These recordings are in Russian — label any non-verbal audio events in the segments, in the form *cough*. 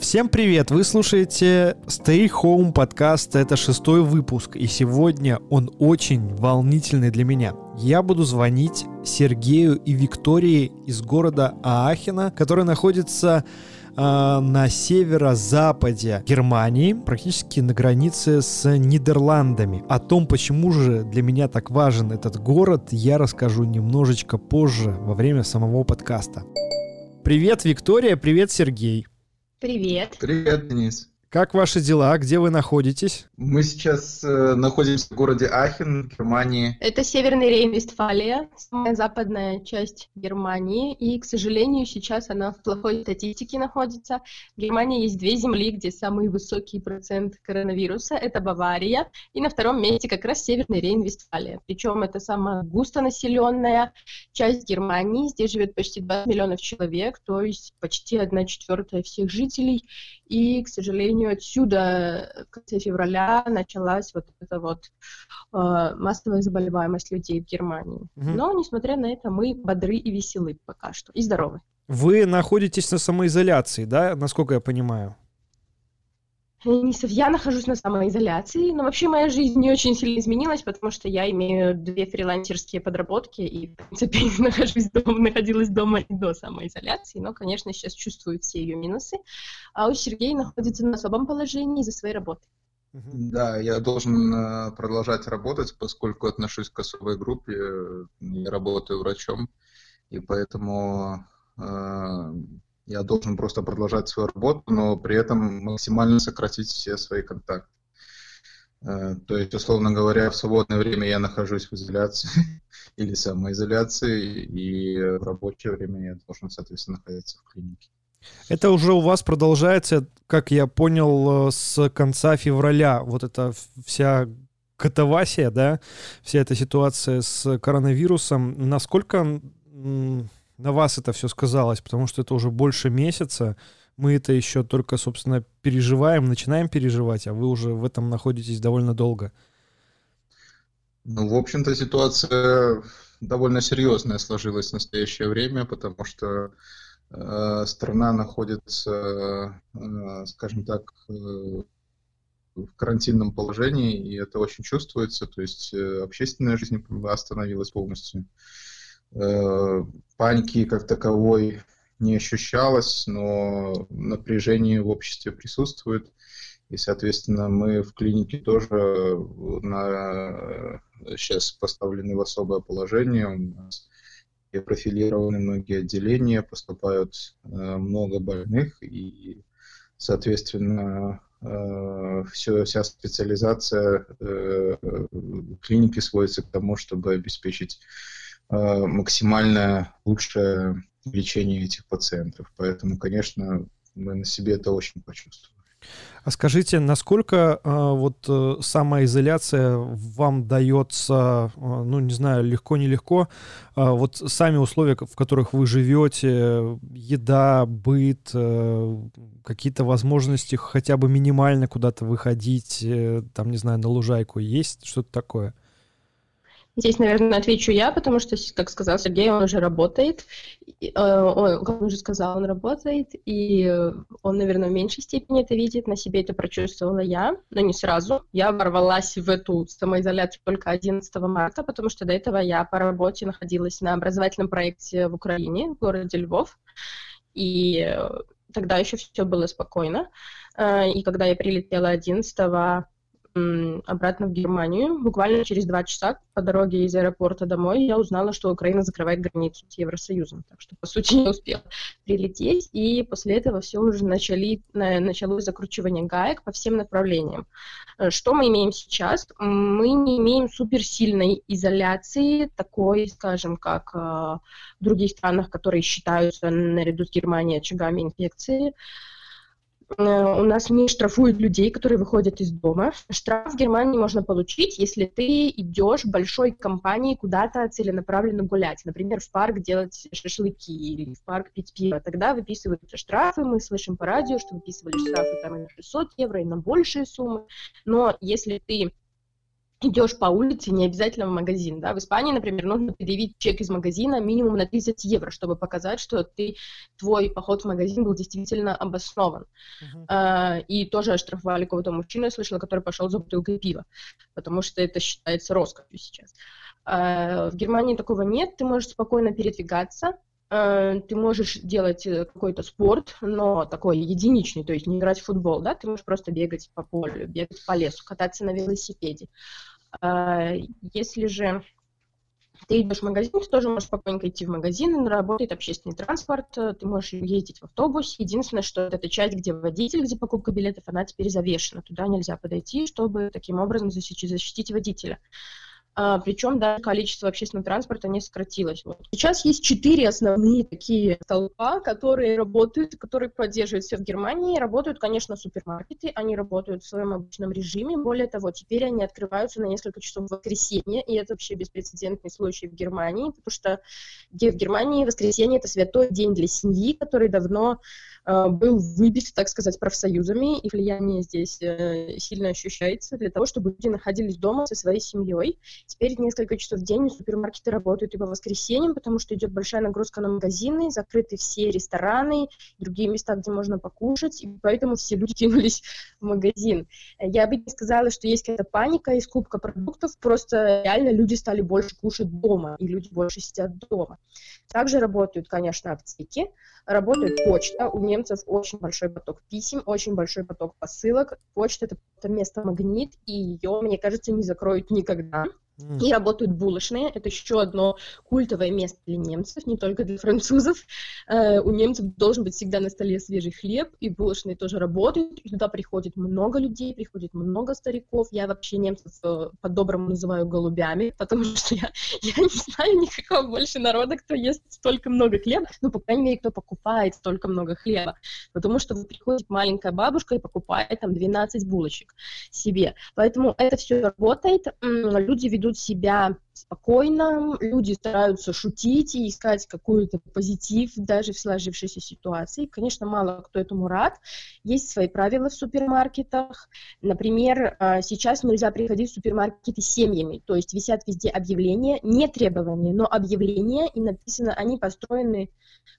Всем привет! Вы слушаете Stay Home подкаст. Это шестой выпуск, и сегодня он очень волнительный для меня. Я буду звонить Сергею и Виктории из города Аахена, который находится э, на северо-западе Германии, практически на границе с Нидерландами. О том, почему же для меня так важен этот город, я расскажу немножечко позже, во время самого подкаста. Привет, Виктория, привет, Сергей. Привет. Привет, Денис. Как ваши дела? Где вы находитесь? Мы сейчас э, находимся в городе Ахен, Германии. Это Северный Рейн-Вестфалия, самая западная часть Германии. И, к сожалению, сейчас она в плохой статистике находится. В Германии есть две земли, где самый высокий процент коронавируса. Это Бавария. И на втором месте как раз Северный Рейн-Вестфалия. Причем это самая густонаселенная часть Германии. Здесь живет почти 20 миллионов человек, то есть почти одна четвертая всех жителей. И, к сожалению, отсюда в конце февраля началась вот эта вот э, массовая заболеваемость людей в Германии. Угу. Но, несмотря на это, мы бодры и веселы пока что, и здоровы. Вы находитесь на самоизоляции, да, насколько я понимаю? Я нахожусь на самоизоляции, но вообще моя жизнь не очень сильно изменилась, потому что я имею две фрилансерские подработки и, в принципе, *laughs* нахожусь дома, находилась дома и до самоизоляции, но, конечно, сейчас чувствую все ее минусы. А у Сергея находится на особом положении из-за своей работы. Да, я должен э, продолжать работать, поскольку отношусь к особой группе, я работаю врачом, и поэтому э, я должен просто продолжать свою работу, но при этом максимально сократить все свои контакты. Э, то есть, условно говоря, в свободное время я нахожусь в изоляции *laughs* или самоизоляции, и в рабочее время я должен, соответственно, находиться в клинике. Это уже у вас продолжается, как я понял, э, с конца февраля. Вот эта вся катавасия, да, вся эта ситуация с коронавирусом. Насколько на вас это все сказалось, потому что это уже больше месяца. Мы это еще только, собственно, переживаем, начинаем переживать, а вы уже в этом находитесь довольно долго. Ну, в общем-то, ситуация довольно серьезная сложилась в настоящее время, потому что э, страна находится, э, скажем так, э, в карантинном положении, и это очень чувствуется. То есть э, общественная жизнь остановилась полностью. Паники как таковой не ощущалось, но напряжение в обществе присутствует. И, соответственно, мы в клинике тоже на, сейчас поставлены в особое положение. У нас и профилированы многие отделения, поступают э, много больных, и, соответственно, э, все, вся специализация э, клиники сводится к тому, чтобы обеспечить Э, максимально лучшее лечение этих пациентов. Поэтому, конечно, мы на себе это очень почувствовали. А скажите, насколько э, вот э, самоизоляция вам дается, э, ну не знаю, легко-нелегко, э, вот сами условия, в которых вы живете, еда, быт, э, какие-то возможности хотя бы минимально куда-то выходить, э, там, не знаю, на лужайку, есть что-то такое? — Здесь, наверное, отвечу я, потому что, как сказал Сергей, он уже работает. Э, он, как он уже сказал, он работает, и он, наверное, в меньшей степени это видит. На себе это прочувствовала я, но не сразу. Я ворвалась в эту самоизоляцию только 11 марта, потому что до этого я по работе находилась на образовательном проекте в Украине, в городе Львов. И тогда еще все было спокойно. Э, и когда я прилетела 11 обратно в Германию. Буквально через два часа по дороге из аэропорта домой я узнала, что Украина закрывает границу с Евросоюзом. Так что, по сути, *laughs* не успела прилететь. И после этого все уже начали, началось закручивание гаек по всем направлениям. Э, что мы имеем сейчас? Мы не имеем суперсильной изоляции, такой, скажем, как э, в других странах, которые считаются наряду с Германией очагами инфекции. Э, у нас не штрафуют людей, которые выходят из дома. Штраф в Германии можно получить, если ты идешь большой компанией куда-то целенаправленно гулять. Например, в парк делать шашлыки или в парк пить пиво. Тогда выписываются штрафы. Мы слышим по радио, что выписывали штрафы там и на 600 евро, и на большие суммы. Но если ты идешь по улице, не обязательно в магазин, да, в Испании, например, нужно предъявить чек из магазина минимум на 30 евро, чтобы показать, что ты, твой поход в магазин был действительно обоснован. Uh-huh. А, и тоже оштрафовали кого-то мужчину, я слышала, который пошел за бутылкой пива, потому что это считается роскошью сейчас. А, в Германии такого нет, ты можешь спокойно передвигаться, ты можешь делать э, какой-то спорт, но такой единичный, то есть не играть в футбол, да, ты можешь просто бегать по полю, бегать по лесу, кататься на велосипеде. А, если же ты идешь в магазин, ты тоже можешь спокойненько идти в магазин, работает общественный транспорт, ты можешь ездить в автобусе. Единственное, что это часть, где водитель, где покупка билетов, она теперь завешена. Туда нельзя подойти, чтобы таким образом защитить водителя причем даже количество общественного транспорта не сократилось. Вот. Сейчас есть четыре основные такие столпа, которые работают, которые поддерживают все в Германии. Работают, конечно, супермаркеты, они работают в своем обычном режиме. Более того, теперь они открываются на несколько часов в воскресенье, и это вообще беспрецедентный случай в Германии, потому что в Германии воскресенье — это святой день для семьи, который давно был выбит, так сказать, профсоюзами, и влияние здесь э, сильно ощущается для того, чтобы люди находились дома со своей семьей. Теперь несколько часов в день супермаркеты работают и по воскресеньям, потому что идет большая нагрузка на магазины, закрыты все рестораны, другие места, где можно покушать, и поэтому все люди кинулись в магазин. Я бы не сказала, что есть какая-то паника и скупка продуктов, просто реально люди стали больше кушать дома, и люди больше сидят дома. Также работают, конечно, аптеки, работает почта. У немцев очень большой поток писем, очень большой поток посылок. Почта — это место магнит, и ее, мне кажется, не закроют никогда. И работают булочные. Это еще одно культовое место для немцев, не только для французов. Uh, у немцев должен быть всегда на столе свежий хлеб, и булочные тоже работают. И туда приходит много людей, приходит много стариков. Я вообще немцев uh, по-доброму называю голубями, потому что я, *laughs* я не знаю никакого больше народа, кто ест столько много хлеба. Ну, по крайней мере, кто покупает столько много хлеба. Потому что приходит маленькая бабушка и покупает там 12 булочек себе. Поэтому это все работает. Люди ведут ведут себя спокойно, люди стараются шутить и искать какой-то позитив даже в сложившейся ситуации. Конечно, мало кто этому рад. Есть свои правила в супермаркетах. Например, а, сейчас нельзя приходить в супермаркеты семьями, то есть висят везде объявления, не требования, но объявления, и написано, они построены,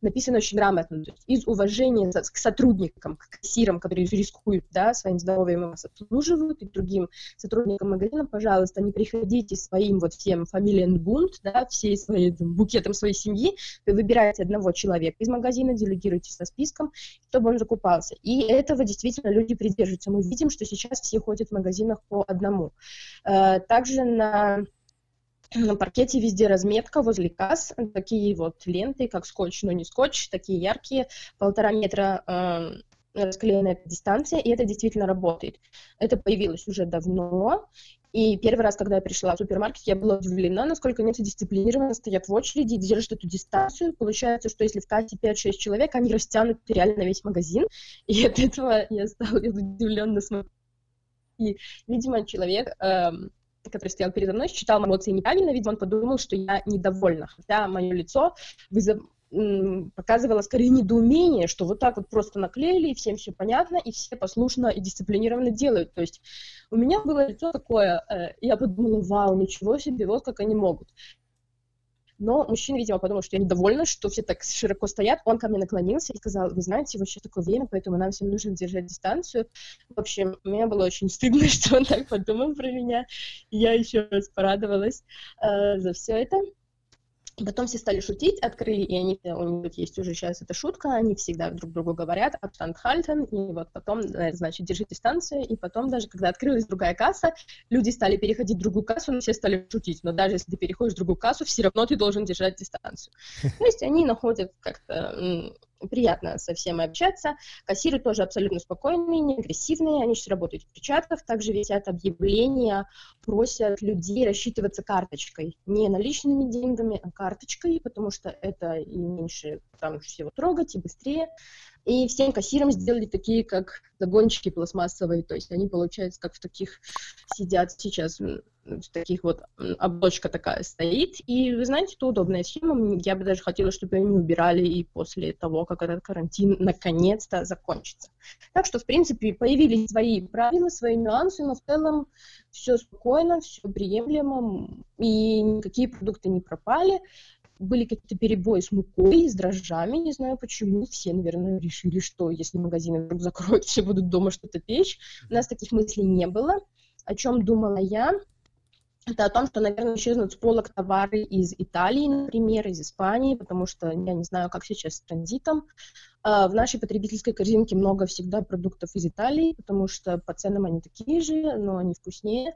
написано очень грамотно, то есть из уважения к сотрудникам, к кассирам, которые рискуют да, своим здоровьем вас обслуживают, и другим сотрудникам магазина, пожалуйста, не приходите своим вот всем фамилиенбунд, да, всей своей, букетом своей семьи, вы выбираете одного человека из магазина, делегируете со списком, чтобы он закупался. И этого действительно люди придерживаются. Мы видим, что сейчас все ходят в магазинах по одному. Э, также на на паркете везде разметка возле касс, такие вот ленты, как скотч, но не скотч, такие яркие, полтора метра расклеенная дистанция, и это действительно работает. Это появилось уже давно, и первый раз, когда я пришла в супермаркет, я была удивлена, насколько немцы дисциплинированно стоят в очереди, держат эту дистанцию. Получается, что если в кассе 5-6 человек, они растянут реально весь магазин. И от этого я стала *laughs* удивленно смотреть. И, видимо, человек, эм, который стоял передо мной, считал мои эмоции неправильно, видимо, он подумал, что я недовольна. Хотя мое лицо вызов показывала скорее недоумение, что вот так вот просто наклеили, и всем все понятно, и все послушно и дисциплинированно делают. То есть у меня было лицо такое, э, я подумала, вау, ничего себе, вот как они могут. Но мужчина, видимо, подумал, что я недовольна, что все так широко стоят. Он ко мне наклонился и сказал, вы знаете, вот сейчас такое время, поэтому нам всем нужно держать дистанцию. В общем, мне было очень стыдно, *laughs* что он так подумал про меня. Я еще раз порадовалась э, за все это. Потом все стали шутить, открыли, и они, у них есть уже сейчас эта шутка, они всегда друг другу говорят «Abstand halten», и вот потом, э, значит, держи дистанцию, и потом даже, когда открылась другая касса, люди стали переходить в другую кассу, но все стали шутить, но даже если ты переходишь в другую кассу, все равно ты должен держать дистанцию. *laughs* То есть они находят как-то приятно со всеми общаться. Кассиры тоже абсолютно спокойные, не агрессивные, они сейчас работают в перчатках, также висят объявления, просят людей рассчитываться карточкой, не наличными деньгами, а карточкой, потому что это и меньше там всего трогать, и быстрее. и всем кассирам сделали такие, как загончики пластмассовые, то есть они, получается, как в таких сидят сейчас, в таких вот, оболочка такая стоит, и вы знаете, это удобная схема, я бы даже хотела, чтобы они убирали и после того, как этот карантин наконец-то закончится. Так что, в принципе, появились свои правила, свои нюансы, но в целом все спокойно, все приемлемо, и никакие продукты не пропали были какие-то перебои с мукой, с дрожжами, не знаю почему. Все, наверное, решили, что если магазины вдруг закроют, *laughs* все будут дома что-то печь. У нас таких мыслей не было. О чем думала я? Это о том, что, наверное, исчезнут с полок товары из Италии, например, из Испании, потому что я не знаю, как сейчас с транзитом. А, в нашей потребительской корзинке много всегда продуктов из Италии, потому что по ценам они такие же, но они вкуснее.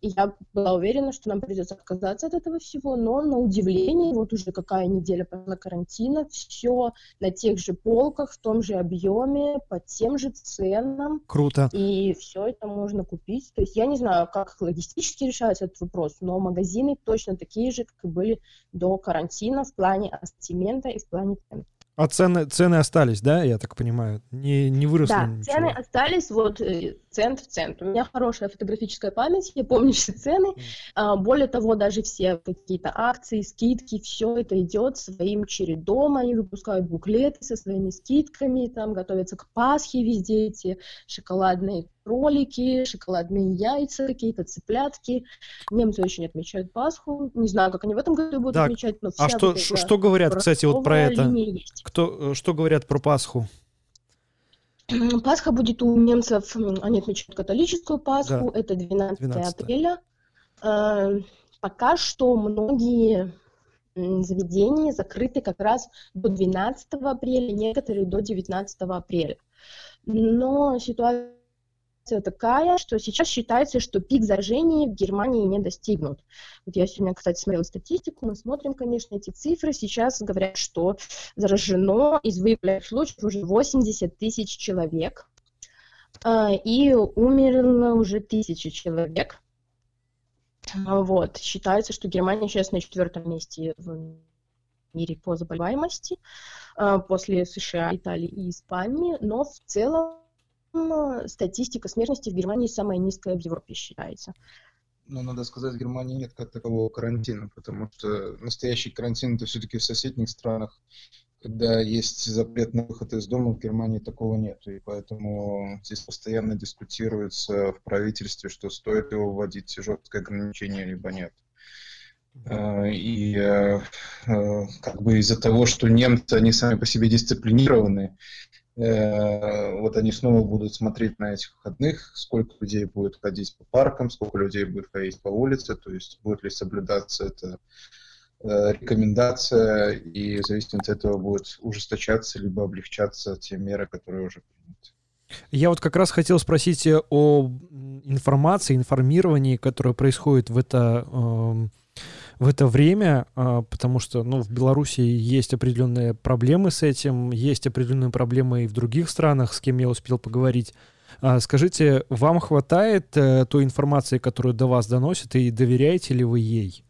И я была уверена, что нам придется отказаться от этого всего, но на удивление, вот уже какая неделя пошла карантина, все на тех же полках, в том же объеме, по тем же ценам. Круто. И все это можно купить. То есть я не знаю, как логистически решается этот вопрос, но магазины точно такие же, как и были до карантина в плане ассортимента и в плане цен. А цены, цены остались, да, я так понимаю? Не, не выросли Да, ничего. цены остались, вот э, цент в цент. У меня хорошая фотографическая память, я помню все цены. А, более того, даже все какие-то акции, скидки, все это идет своим чередом. Они выпускают буклеты со своими скидками, там готовятся к Пасхе везде эти шоколадные кролики, шоколадные яйца, какие-то цыплятки. Немцы очень отмечают Пасху. Не знаю, как они в этом году будут Так, отмечать, но А что, вот что говорят, кстати, вот про это? есть. Кто, э, что говорят про Пасху? Пасха будет у немцев, они отмечают католическую Пасху, это 12 12. апреля. Э, Пока что многие заведения закрыты как раз до 12 апреля, некоторые до 19 апреля. Но ситуация такая, что сейчас считается, что пик заражений в Германии не достигнут. Вот я сегодня, кстати, смотрела статистику, мы смотрим, конечно, эти цифры. Сейчас говорят, что заражено из выявленных случаев уже 80 тысяч человек, а, и умерло уже тысячи человек. А, Вот. Считается, что Германия сейчас на четвертом месте в мире по заболеваемости а, после США, Италии и Испании, но в целом статистика смертности в Германии самая низкая в Европе считается. Но надо сказать, в Германии нет как такового карантина, потому что настоящий карантин это все-таки в соседних странах. Когда есть запрет на выход из дома, в Германии такого нет. И поэтому здесь постоянно дискутируется в правительстве, что стоит его вводить жесткое ограничение, либо нет. Э, И э, э, как бы из-за того, что немцы, они сами по себе дисциплинированы, вот они снова будут смотреть на этих выходных, сколько людей будет ходить по паркам, сколько людей будет ходить по улице, то есть будет ли соблюдаться эта э, рекомендация, и в зависимости от этого будет ужесточаться либо облегчаться те меры, которые уже приняты. Я вот как раз хотел спросить э, о информации, информировании, которое происходит в это, эм, в это время, а, потому что ну, в Беларуси есть определенные проблемы с этим, есть определенные проблемы и в других странах, с кем я успел поговорить. А, Скажите, вам хватает э, той информации, которую до вас доносят, и доверяете ли вы ей?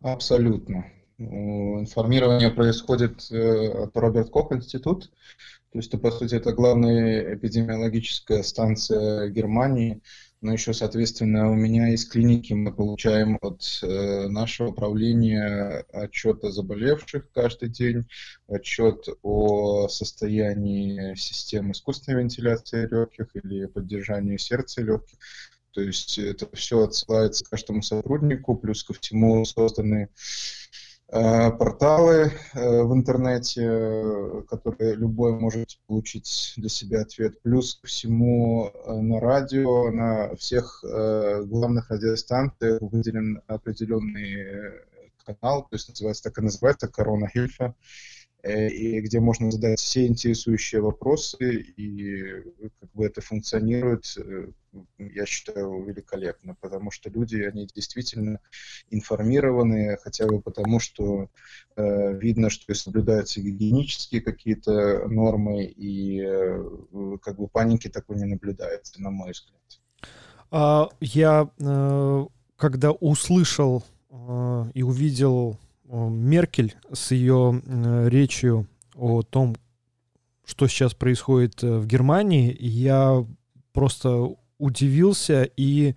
Абсолютно. Ну, Информирование происходит э, от Роберт Кох институт, то есть, по сути, это главная эпидемиологическая станция Германии, но еще, соответственно, у меня из клиники мы получаем от э, нашего правления отчет о заболевших каждый день, отчет о состоянии системы искусственной вентиляции легких или поддержании сердца легких. То есть это все отсылается каждому сотруднику, плюс ко всему созданы порталы э, в интернете, э, которые любой может получить для себя ответ. Плюс ко всему э, на радио, на всех э, главных радиостанциях выделен определенный э, канал, то есть называется так и называется Корона Хильфа, и где можно задать все интересующие вопросы, и как бы это функционирует, э, я считаю, великолепно, потому что люди, они действительно информированы, хотя бы потому, что э, видно, что соблюдаются гигиенические какие-то нормы, и э, как бы паники такой не наблюдается, на мой взгляд. А, Я, э, когда услышал э, и увидел э, Меркель с ее речью о том, что сейчас происходит э, в Германии, я просто удивился и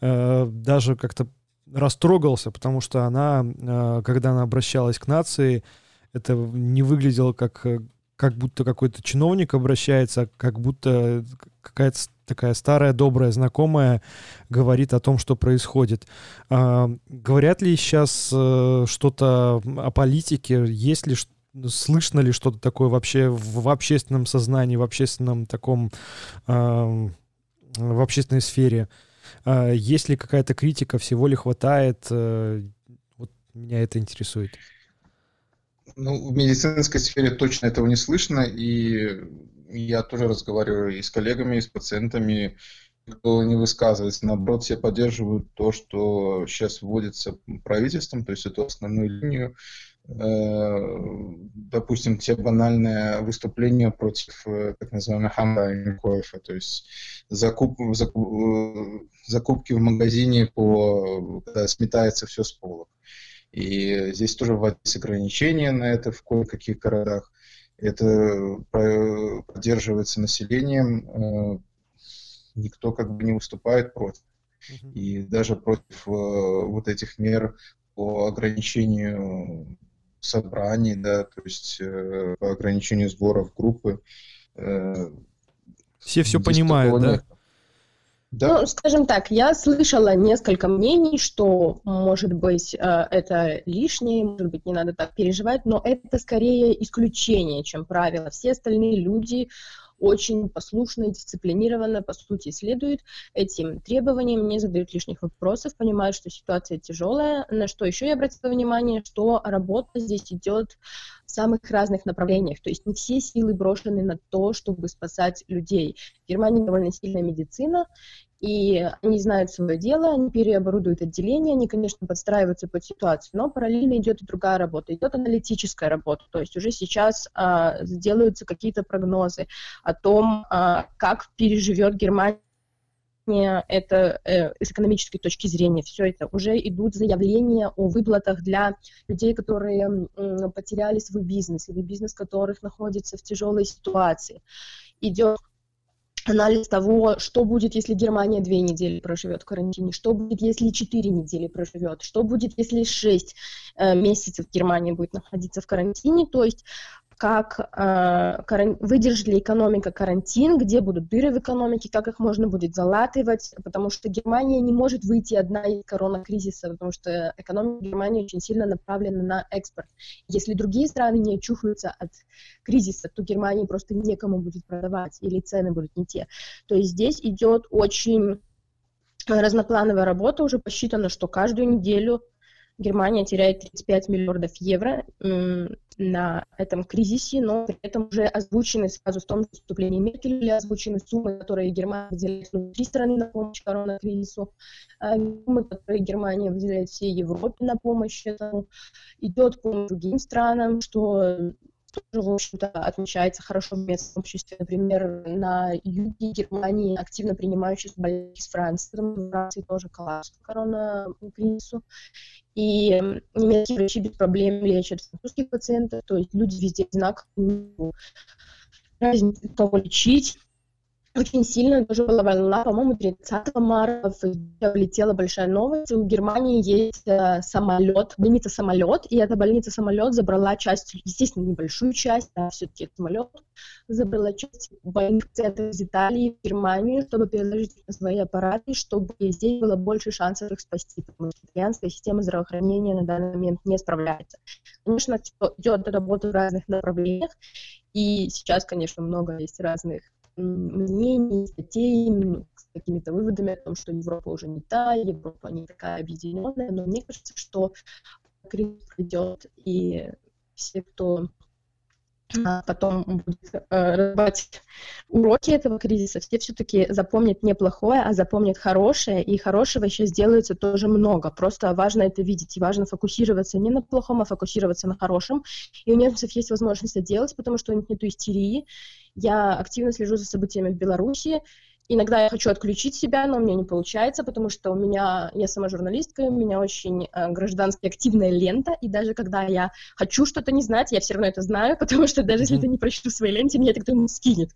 э, даже как-то растрогался, потому что она, э, когда она обращалась к нации, это не выглядело как, э, как будто какой-то чиновник обращается, а как будто какая-то такая старая добрая знакомая говорит о том, что происходит. А, говорят ли сейчас э, что-то о политике? Есть ли слышно ли что-то такое вообще в, общественном сознании, в общественном таком, э, в общественной сфере? Э, есть ли какая-то критика, всего ли хватает? Э, вот меня это интересует. Ну, в медицинской сфере точно этого не слышно, и я тоже разговариваю и с коллегами, и с пациентами, кто не высказывается. Наоборот, все поддерживают то, что сейчас вводится правительством, то есть эту основную линию. Э, допустим, те банальные выступления против э, так называемых онлайн-коэфа, то есть закуп, закуп, э, закупки в магазине, по, когда сметается все с полок. И здесь тоже вводятся ограничения на это в кое-каких городах. Это поддерживается населением, никто как бы не выступает против. И даже против вот этих мер по ограничению собраний, да, то есть э, по ограничению сборов группы. Э, все все понимают, да? Да. Ну, скажем так, я слышала несколько мнений, что, может быть, э, это лишнее, может быть, не надо так переживать, но это скорее исключение, чем правило. Все остальные люди очень послушно и дисциплинированно, по сути, следуют этим требованиям, не задают лишних вопросов, понимают, что ситуация тяжелая. На что еще я обратила внимание, что работа здесь идет в самых разных направлениях. То есть не все силы брошены на то, чтобы спасать людей. В Германии довольно сильная медицина, и они знают свое дело, они переоборудуют отделение, они, конечно, подстраиваются под ситуацию, но параллельно идет и другая работа, идет аналитическая работа, то есть уже сейчас а, сделаются какие-то прогнозы о том, а, как переживет Германия это э, с экономической точки зрения, все это уже идут заявления о выплатах для людей, которые э, потеряли свой бизнес или бизнес которых находится в тяжелой ситуации. Идет анализ того, что будет, если Германия две недели проживет в карантине, что будет, если четыре недели проживет, что будет, если шесть э, месяцев Германия будет находиться в карантине. То есть как э, каран... выдержит ли экономика карантин, где будут дыры в экономике, как их можно будет залатывать, потому что Германия не может выйти одна из коронакризиса, потому что экономика Германии очень сильно направлена на экспорт. Если другие страны не очухаются от кризиса, то Германии просто некому будет продавать, или цены будут не те. То есть здесь идет очень разноплановая работа, уже посчитано, что каждую неделю Германия теряет 35 миллиардов евро на этом кризисе, но при этом уже озвучены сразу в том выступлении Меркель озвучены суммы, которые Германия выделяет внутри страны на помощь коронакризису, а суммы, которые Германия выделяет всей Европе на помощь этому, идет по другим странам, что тоже, в общем-то, отмечается хорошо в местном обществе. Например, на юге Германии активно принимающие больные с Франции, потому Франции тоже коллапс по коронакризису. И немецкие врачи без проблем лечат французских пациентов, то есть люди везде одинаково разницы, кого лечить очень сильно тоже была волна, по-моему, 30 марта влетела большая новость. У Германии есть э, самолет, больница самолет, и эта больница самолет забрала часть, естественно, небольшую часть, да, все-таки самолет забрала часть больных из Италии в Германию, чтобы переложить на свои аппараты, чтобы здесь было больше шансов их спасти, потому что итальянская система здравоохранения на данный момент не справляется. Конечно, идет работа в разных направлениях, и сейчас, конечно, много есть разных мнений, статей с какими-то выводами о том, что Европа уже не та, Европа не такая объединенная, но мне кажется, что кризис придет, и все, кто а, потом будет э, разбирать уроки этого кризиса, все все-таки запомнят не плохое, а запомнят хорошее, и хорошего сейчас делается тоже много. Просто важно это видеть, и важно фокусироваться не на плохом, а фокусироваться на хорошем. И у немцев есть возможность это делать, потому что у них нет истерии. Я активно слежу за событиями в Беларуси, Иногда я хочу отключить себя, но у меня не получается, потому что у меня, я сама журналистка, у меня очень э, граждански активная лента, и даже когда я хочу что-то не знать, я все равно это знаю, *laughs* потому что даже если это не прочту в своей ленте, меня это кто-нибудь скинет.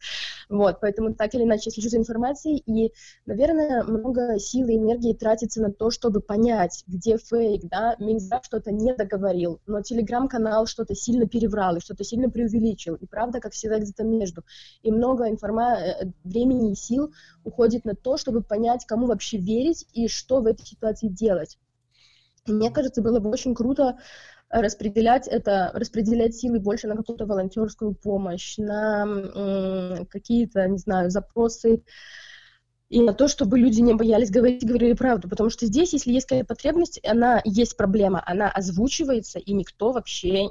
Вот, поэтому так или иначе я слежу за информацией, и, наверное, много сил и энергии тратится на то, чтобы понять, где фейк, да, Минздрав что-то не договорил, но телеграм-канал что-то сильно переврал и что-то сильно преувеличил, и правда, как всегда, где-то между. И много информа... Э, времени и сил уходит на то, чтобы понять, кому вообще верить и что в этой ситуации делать. Мне кажется, было бы очень круто распределять это, распределять силы больше на какую-то волонтерскую помощь, на какие-то, не знаю, запросы и на то, чтобы люди не боялись говорить, говорили правду, потому что здесь, если есть какая-то потребность, она есть проблема, она озвучивается, и никто вообще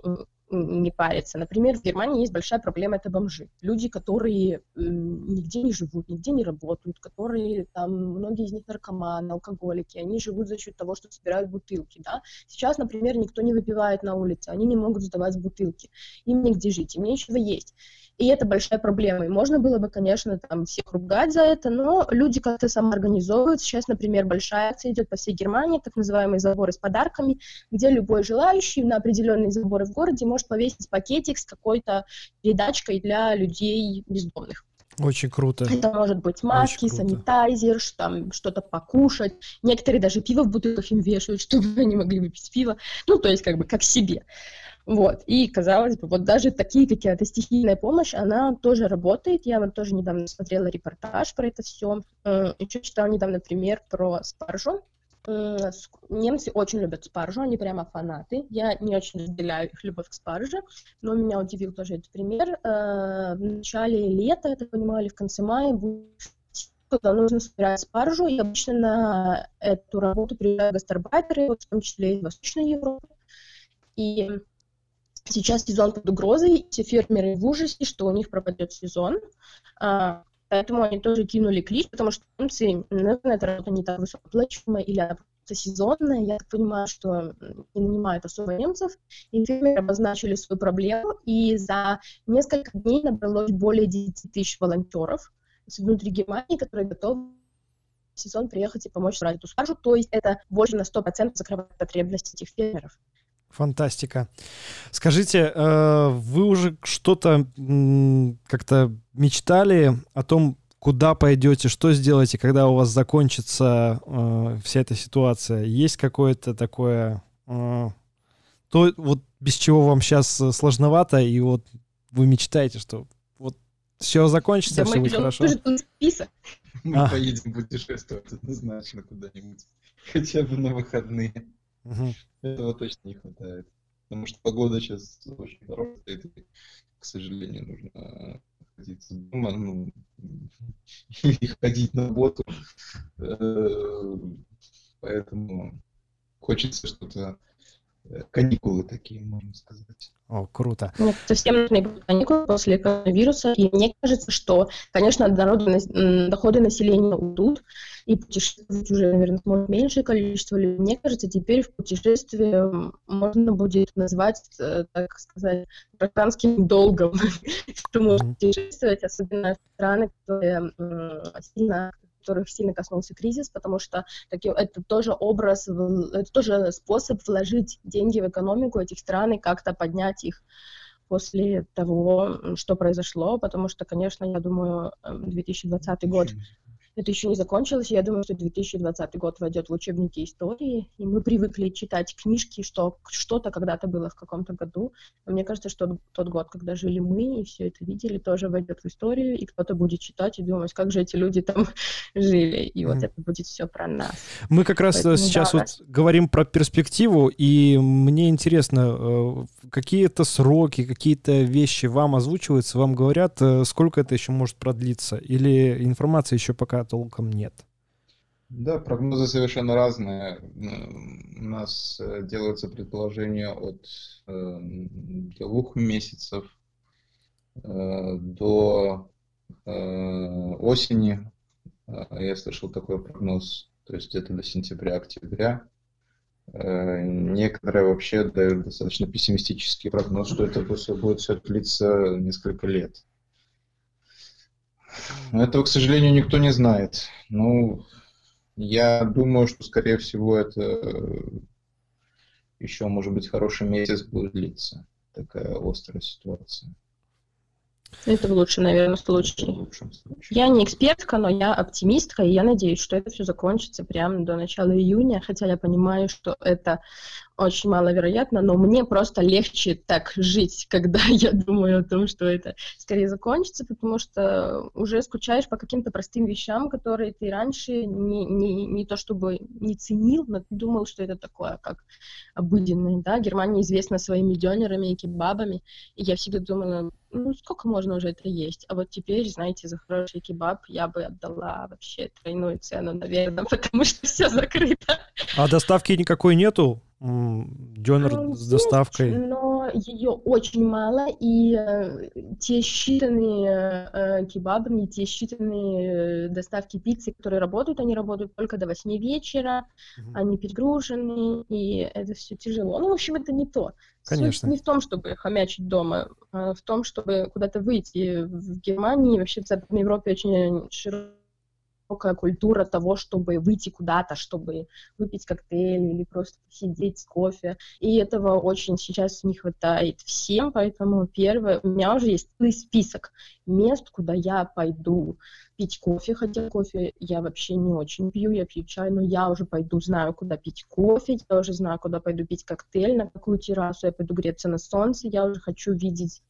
не париться. Например, в Германии есть большая проблема, это бомжи. Люди, которые нигде не живут, нигде не работают, которые, там, многие из них наркоманы, алкоголики, они живут за счет того, что собирают бутылки, да. Сейчас, например, никто не выпивает на улице, они не могут сдавать бутылки, им негде жить, им нечего есть. И это большая проблема. И можно было бы, конечно, там всех ругать за это, но люди как-то самоорганизовывают. Сейчас, например, большая акция идет по всей Германии, так называемые заборы с подарками, где любой желающий на определенные заборы в городе может повесить пакетик с какой-то передачкой для людей бездомных. Очень круто. Это может быть маски, санитайзер, там что-то покушать. Некоторые даже пиво в бутылках им вешают, *laughs* чтобы они могли выпить пиво. Ну, то есть как бы как себе. Вот. И, казалось бы, вот даже такие какие-то стихийная помощь, она тоже работает. Я вот тоже недавно смотрела репортаж про это все. Еще читала недавно пример про спаржу. Немцы очень любят спаржу, они прямо фанаты. Я не очень разделяю их любовь к спарже, но меня удивил тоже этот пример. Э, в начале лета, понимаю, или в конце мая когда нужно собирать спаржу, и обычно на эту работу приезжают гастарбайтеры, в том числе из Восточной Европы. И Сейчас сезон под угрозой, все фермеры в ужасе, что у них пропадет сезон. Поэтому они тоже кинули клич, потому что немцы, наверное, эта работа не так высокооплачиваемая или она просто сезонная. Я так понимаю, что не нанимают особо немцев. И фермеры обозначили свою проблему, и за несколько дней набралось более 10 тысяч волонтеров внутри Германии, которые готовы в сезон приехать и помочь собрать эту спаржу. То есть это больше на 100% закрывает потребности этих фермеров. Фантастика. Скажите, э, вы уже что-то как-то мечтали о том, куда пойдете, что сделаете, когда у вас закончится э, вся эта ситуация? Есть какое-то такое, э, то вот без чего вам сейчас сложновато, и вот вы мечтаете, что вот все закончится, да все будет хорошо? Список. Мы а. поедем путешествовать однозначно куда-нибудь, хотя бы на выходные. Угу. Этого точно не хватает. Потому что погода сейчас очень хорошая, и, к сожалению, нужно находиться дома, ну, *laughs* и ходить на работу. Э, поэтому хочется что-то Э, каникулы такие, можно сказать. О, круто. Нет, совсем нужны будут каникулы после коронавируса, и мне кажется, что, конечно, народы, доходы населения уйдут, и путешествовать уже, наверное, сможет меньшее количество людей. Мне кажется, теперь в путешествии можно будет назвать, э, так сказать, гражданским долгом, *laughs* что можно путешествовать, особенно в страны, которые сильно которых сильно коснулся кризис, потому что таки, это тоже образ, это тоже способ вложить деньги в экономику этих стран и как-то поднять их после того, что произошло, потому что, конечно, я думаю, 2020 год это еще не закончилось. Я думаю, что 2020 год войдет в учебники истории, и мы привыкли читать книжки, что что-то когда-то было в каком-то году. Но мне кажется, что тот год, когда жили мы и все это видели, тоже войдет в историю, и кто-то будет читать и думать, как же эти люди там *laughs* жили. И вот mm. это будет все про нас. Мы как раз Поэтому, сейчас да, вот говорим про перспективу, и мне интересно, э, какие-то сроки, какие-то вещи вам озвучиваются, вам говорят, э, сколько это еще может продлиться, или информация еще пока толком нет. Да, прогнозы совершенно разные. У нас э, делаются предположения от э, двух месяцев э, до осени. Я слышал такой прогноз, то есть где-то до сентября-октября. Некоторые вообще дают достаточно пессимистический прогноз, что это все будет все длиться несколько лет. Этого, к сожалению, никто не знает. Ну, я думаю, что, скорее всего, это еще, может быть, хороший месяц будет длиться. Такая острая ситуация. Это в лучшем, наверное, случае. В лучшем случае. Я не экспертка, но я оптимистка, и я надеюсь, что это все закончится прямо до начала июня, хотя я понимаю, что это очень маловероятно, но мне просто легче так жить, *laughs* когда я думаю о том, что это скорее закончится, потому что уже скучаешь по каким-то простым вещам, которые ты раньше не, не, не то чтобы не ценил, но думал, что это такое, как обыденное, да, Германия известна своими дёнерами и кебабами, и я всегда думала, ну, сколько можно уже это есть? А вот теперь, знаете, за хороший кебаб я бы отдала вообще тройную цену, наверное, *laughs* потому что все закрыто. А доставки никакой нету? Ну, с доставкой? но ее очень мало, и э, те считанные э, кебабы, те считанные э, доставки пиццы, которые работают, они работают только до 8 вечера, угу. они перегружены, и это все тяжело. Ну, в общем, это не то. Конечно. Суть не в том, чтобы хомячить дома, а в том, чтобы куда-то выйти. В Германии, вообще в Западной Европе очень широко высокая культура того, чтобы выйти куда-то, чтобы выпить коктейль или просто сидеть с кофе. И этого очень сейчас не хватает всем, поэтому первое, у меня уже есть целый список мест, куда я пойду пить кофе, хотя кофе я вообще не очень пью, я пью чай, но я уже пойду, знаю, куда пить кофе, я уже знаю, куда пойду пить коктейль, на какую террасу я пойду греться на солнце, я уже хочу видеть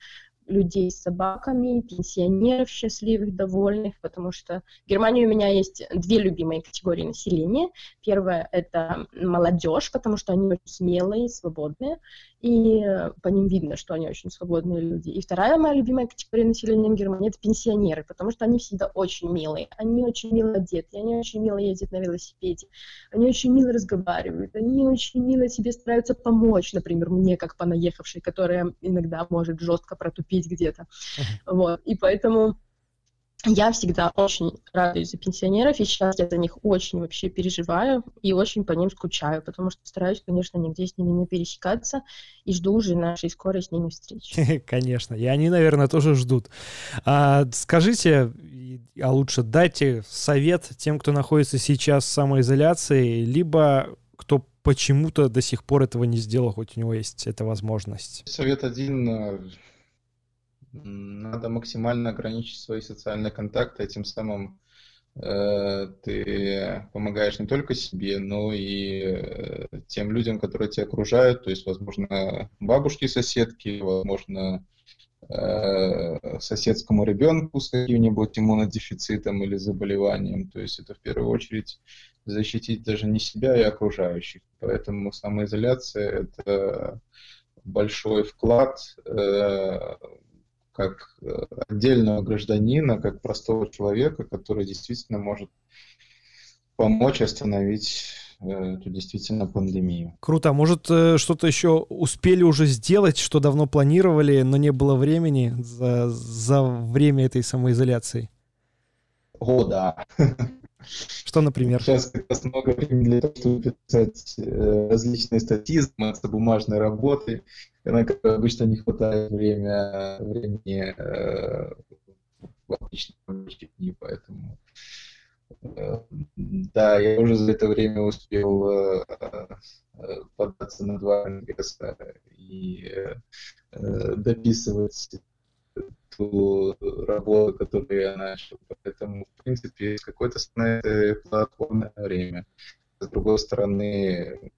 людей с собаками, пенсионеров счастливых, довольных, потому что в Германии у меня есть две любимые категории населения. Первая — это молодежь, потому что они очень смелые, свободные, и по ним видно, что они очень свободные люди. И вторая моя любимая категория населения в Германии — это пенсионеры, потому что они всегда очень милые, они очень мило одеты, они очень мило ездят на велосипеде, они очень мило разговаривают, они очень мило себе стараются помочь, например, мне, как понаехавшей, которая иногда может жестко протупить где-то. Uh-huh. Вот. И поэтому я всегда очень радуюсь за пенсионеров, и сейчас я за них очень вообще переживаю и очень по ним скучаю, потому что стараюсь, конечно, нигде с ними не пересекаться и жду уже нашей скорой с ними встречи. *laughs* Конечно, и они, наверное, тоже ждут. А, скажите, а лучше дайте совет тем, кто находится сейчас в самоизоляции, либо кто почему-то до сих пор этого не сделал, хоть у него есть эта возможность. Совет один надо максимально ограничить свои социальные контакты, этим самым э, ты помогаешь не только себе, но и э, тем людям, которые тебя окружают, то есть, возможно, бабушки, соседки, возможно, э, соседскому ребенку с каким-нибудь иммунодефицитом или заболеванием. То есть это в первую очередь защитить даже не себя и окружающих. Поэтому самоизоляция – это большой вклад как э, отдельного гражданина, как простого человека, который действительно может помочь остановить э, эту действительно пандемию. Круто. А может, э, что-то еще успели уже сделать, что давно планировали, но не было времени за, за время этой самоизоляции? О, да. *laughs* Что, например? Сейчас как раз много времени для того, чтобы писать различные статьи, заниматься бумажной работой, на которую обычно не хватает время, времени э, в обычные рабочие поэтому э, да, я уже за это время успел э, э податься на два НГСа и э, дописывать ту работу, которую я начал. Поэтому, в принципе, с какой-то стороны платформное время. С другой стороны,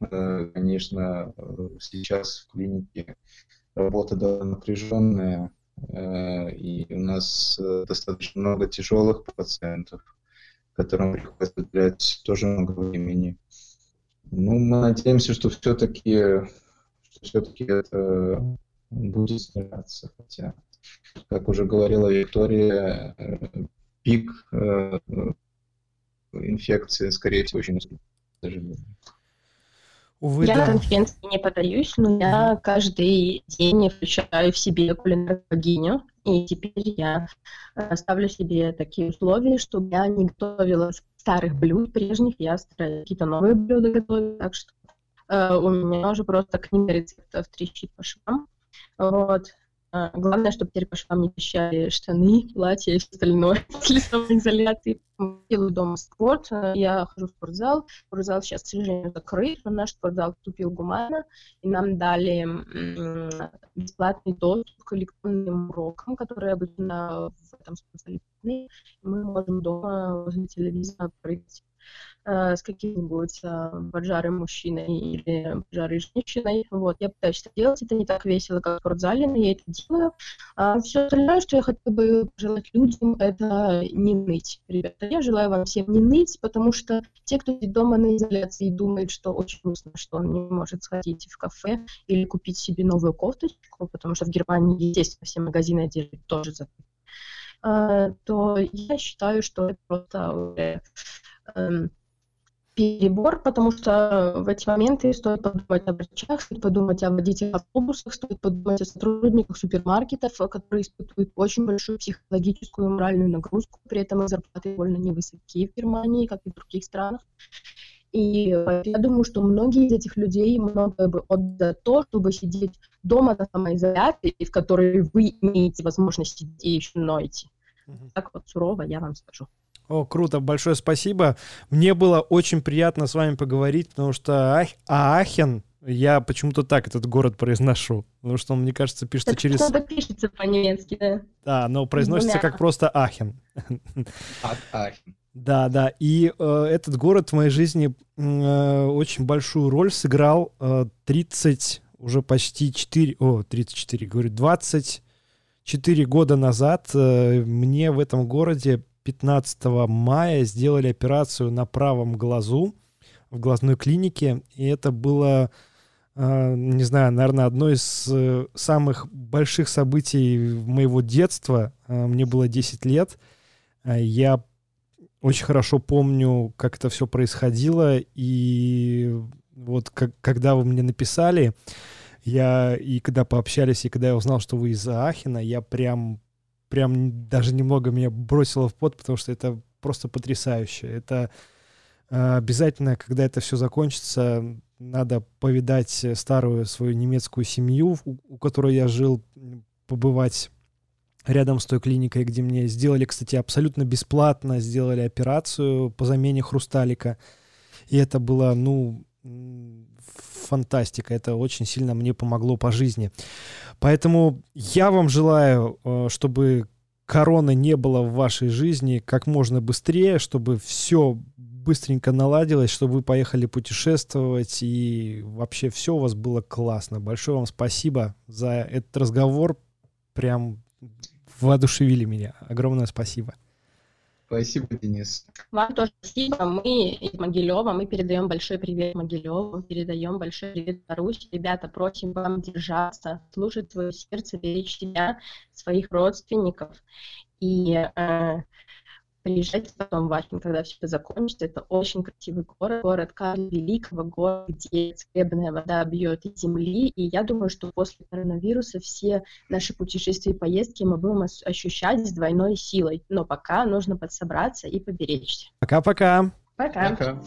Э, конечно, сейчас в клинике работа довольно напряженная, э, и у нас э, достаточно много тяжелых пациентов, которым приходится уделять тоже много времени. Ну, мы надеемся, что все-таки что все-таки это будет снижаться, хотя, как уже говорила Виктория, пик инфекции, скорее всего, очень сожалению. Увы, я да. на конференции не подаюсь, но я каждый день включаю в себе кулинарную богиню, и теперь я ставлю себе такие условия, чтобы я не готовила старых блюд прежних, я стараюсь какие-то новые блюда готовить, так что э, у меня уже просто книга рецептов трещит по швам. Вот. А, главное, чтобы теперь по швам не пищали штаны, платья и все остальное *laughs* после самоизоляции. Делаю дома спорт, я хожу в спортзал. Спортзал сейчас, к сожалению, закрыт, но наш спортзал купил гумана, и нам дали бесплатный доступ к электронным урокам, которые обычно в этом спортзале. Мы можем дома возле телевизора прыгать Э, с каким-нибудь э, поджарым мужчиной или поджарой женщиной. Вот, я пытаюсь это делать, это не так весело, как в спортзале, но я это делаю. А все остальное, что я хотела бы пожелать людям, это не ныть, ребята. Я желаю вам всем не ныть, потому что те, кто сидит дома на изоляции и думает, что очень грустно, что он не может сходить в кафе или купить себе новую кофточку, потому что в Германии, естественно, все магазины одежды тоже закрыты, а, то я считаю, что это просто эм, перебор, потому что в эти моменты стоит подумать о врачах, стоит подумать о водителях автобусах, стоит подумать о сотрудниках супермаркетов, которые испытывают очень большую психологическую и моральную нагрузку, при этом их зарплаты довольно невысокие в Германии, как и в других странах. И я думаю, что многие из этих людей многое бы отдали то, чтобы сидеть дома на самоизоляции, в которой вы имеете возможность сидеть и еще ноете. Mm-hmm. Так вот сурово я вам скажу. О, круто, большое спасибо. Мне было очень приятно с вами поговорить, потому что Ах... Аахен, я почему-то так этот город произношу, потому что он, мне кажется, пишется Это через... Это пишется по-немецки, да. Да, но произносится как просто Ахен. Ахен. Да, да. И э, этот город в моей жизни э, очень большую роль сыграл э, 30, уже почти 4, о, 34, говорю, 24 года назад э, мне в этом городе 15 мая сделали операцию на правом глазу в глазной клинике, и это было, э, не знаю, наверное, одно из э, самых больших событий моего детства. Э, мне было 10 лет. Я очень хорошо помню, как это все происходило, и вот как, когда вы мне написали, я и когда пообщались, и когда я узнал, что вы из Ахина, я прям прям даже немного меня бросило в пот, потому что это просто потрясающе. Это э, обязательно, когда это все закончится, надо повидать старую свою немецкую семью, у, у которой я жил, побывать рядом с той клиникой, где мне сделали, кстати, абсолютно бесплатно, сделали операцию по замене хрусталика. И это было, ну, фантастика. Это очень сильно мне помогло по жизни. Поэтому я вам желаю, э, чтобы короны не было в вашей жизни как можно быстрее, чтобы все быстренько наладилось, чтобы вы поехали путешествовать и вообще все у вас было классно. Большое вам спасибо за этот разговор. Прям воодушевили меня. Огромное спасибо. Спасибо, Денис. Вам тоже спасибо. Мы из Могилева, мы передаем большой привет Могилеву, передаем большой привет Беларуси. Ребята, просим вам держаться, слушать свое сердце, беречь себя, своих родственников. И э, Приезжайте потом в Ахен, когда все это закончится. Это очень красивый город, город Карла Великого, город, где целебная вода бьет из земли. И я думаю, что после коронавируса все наши путешествия и поездки мы будем ощущать с двойной силой. Но пока нужно подсобраться и поберечься. Пока-пока. Пока. Пока.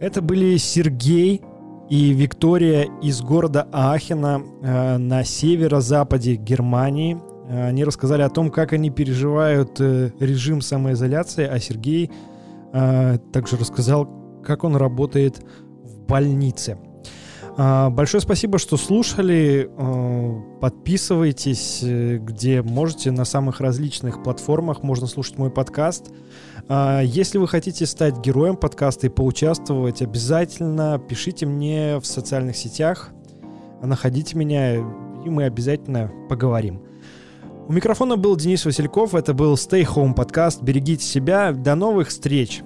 Это были Сергей и Виктория из города Ахена э, на северо-западе Германии. Они рассказали о том, как они переживают э, режим самоизоляции, а Сергей э, также рассказал, как он работает в больнице. Большое спасибо, что слушали. Э, подписывайтесь, где можете, на самых различных платформах можно слушать мой подкаст. Если вы хотите стать героем подкаста и поучаствовать, обязательно пишите мне в социальных сетях, находите меня, и мы обязательно поговорим. У микрофона был Денис Васильков, это был Stay Home подкаст. Берегите себя, до новых встреч!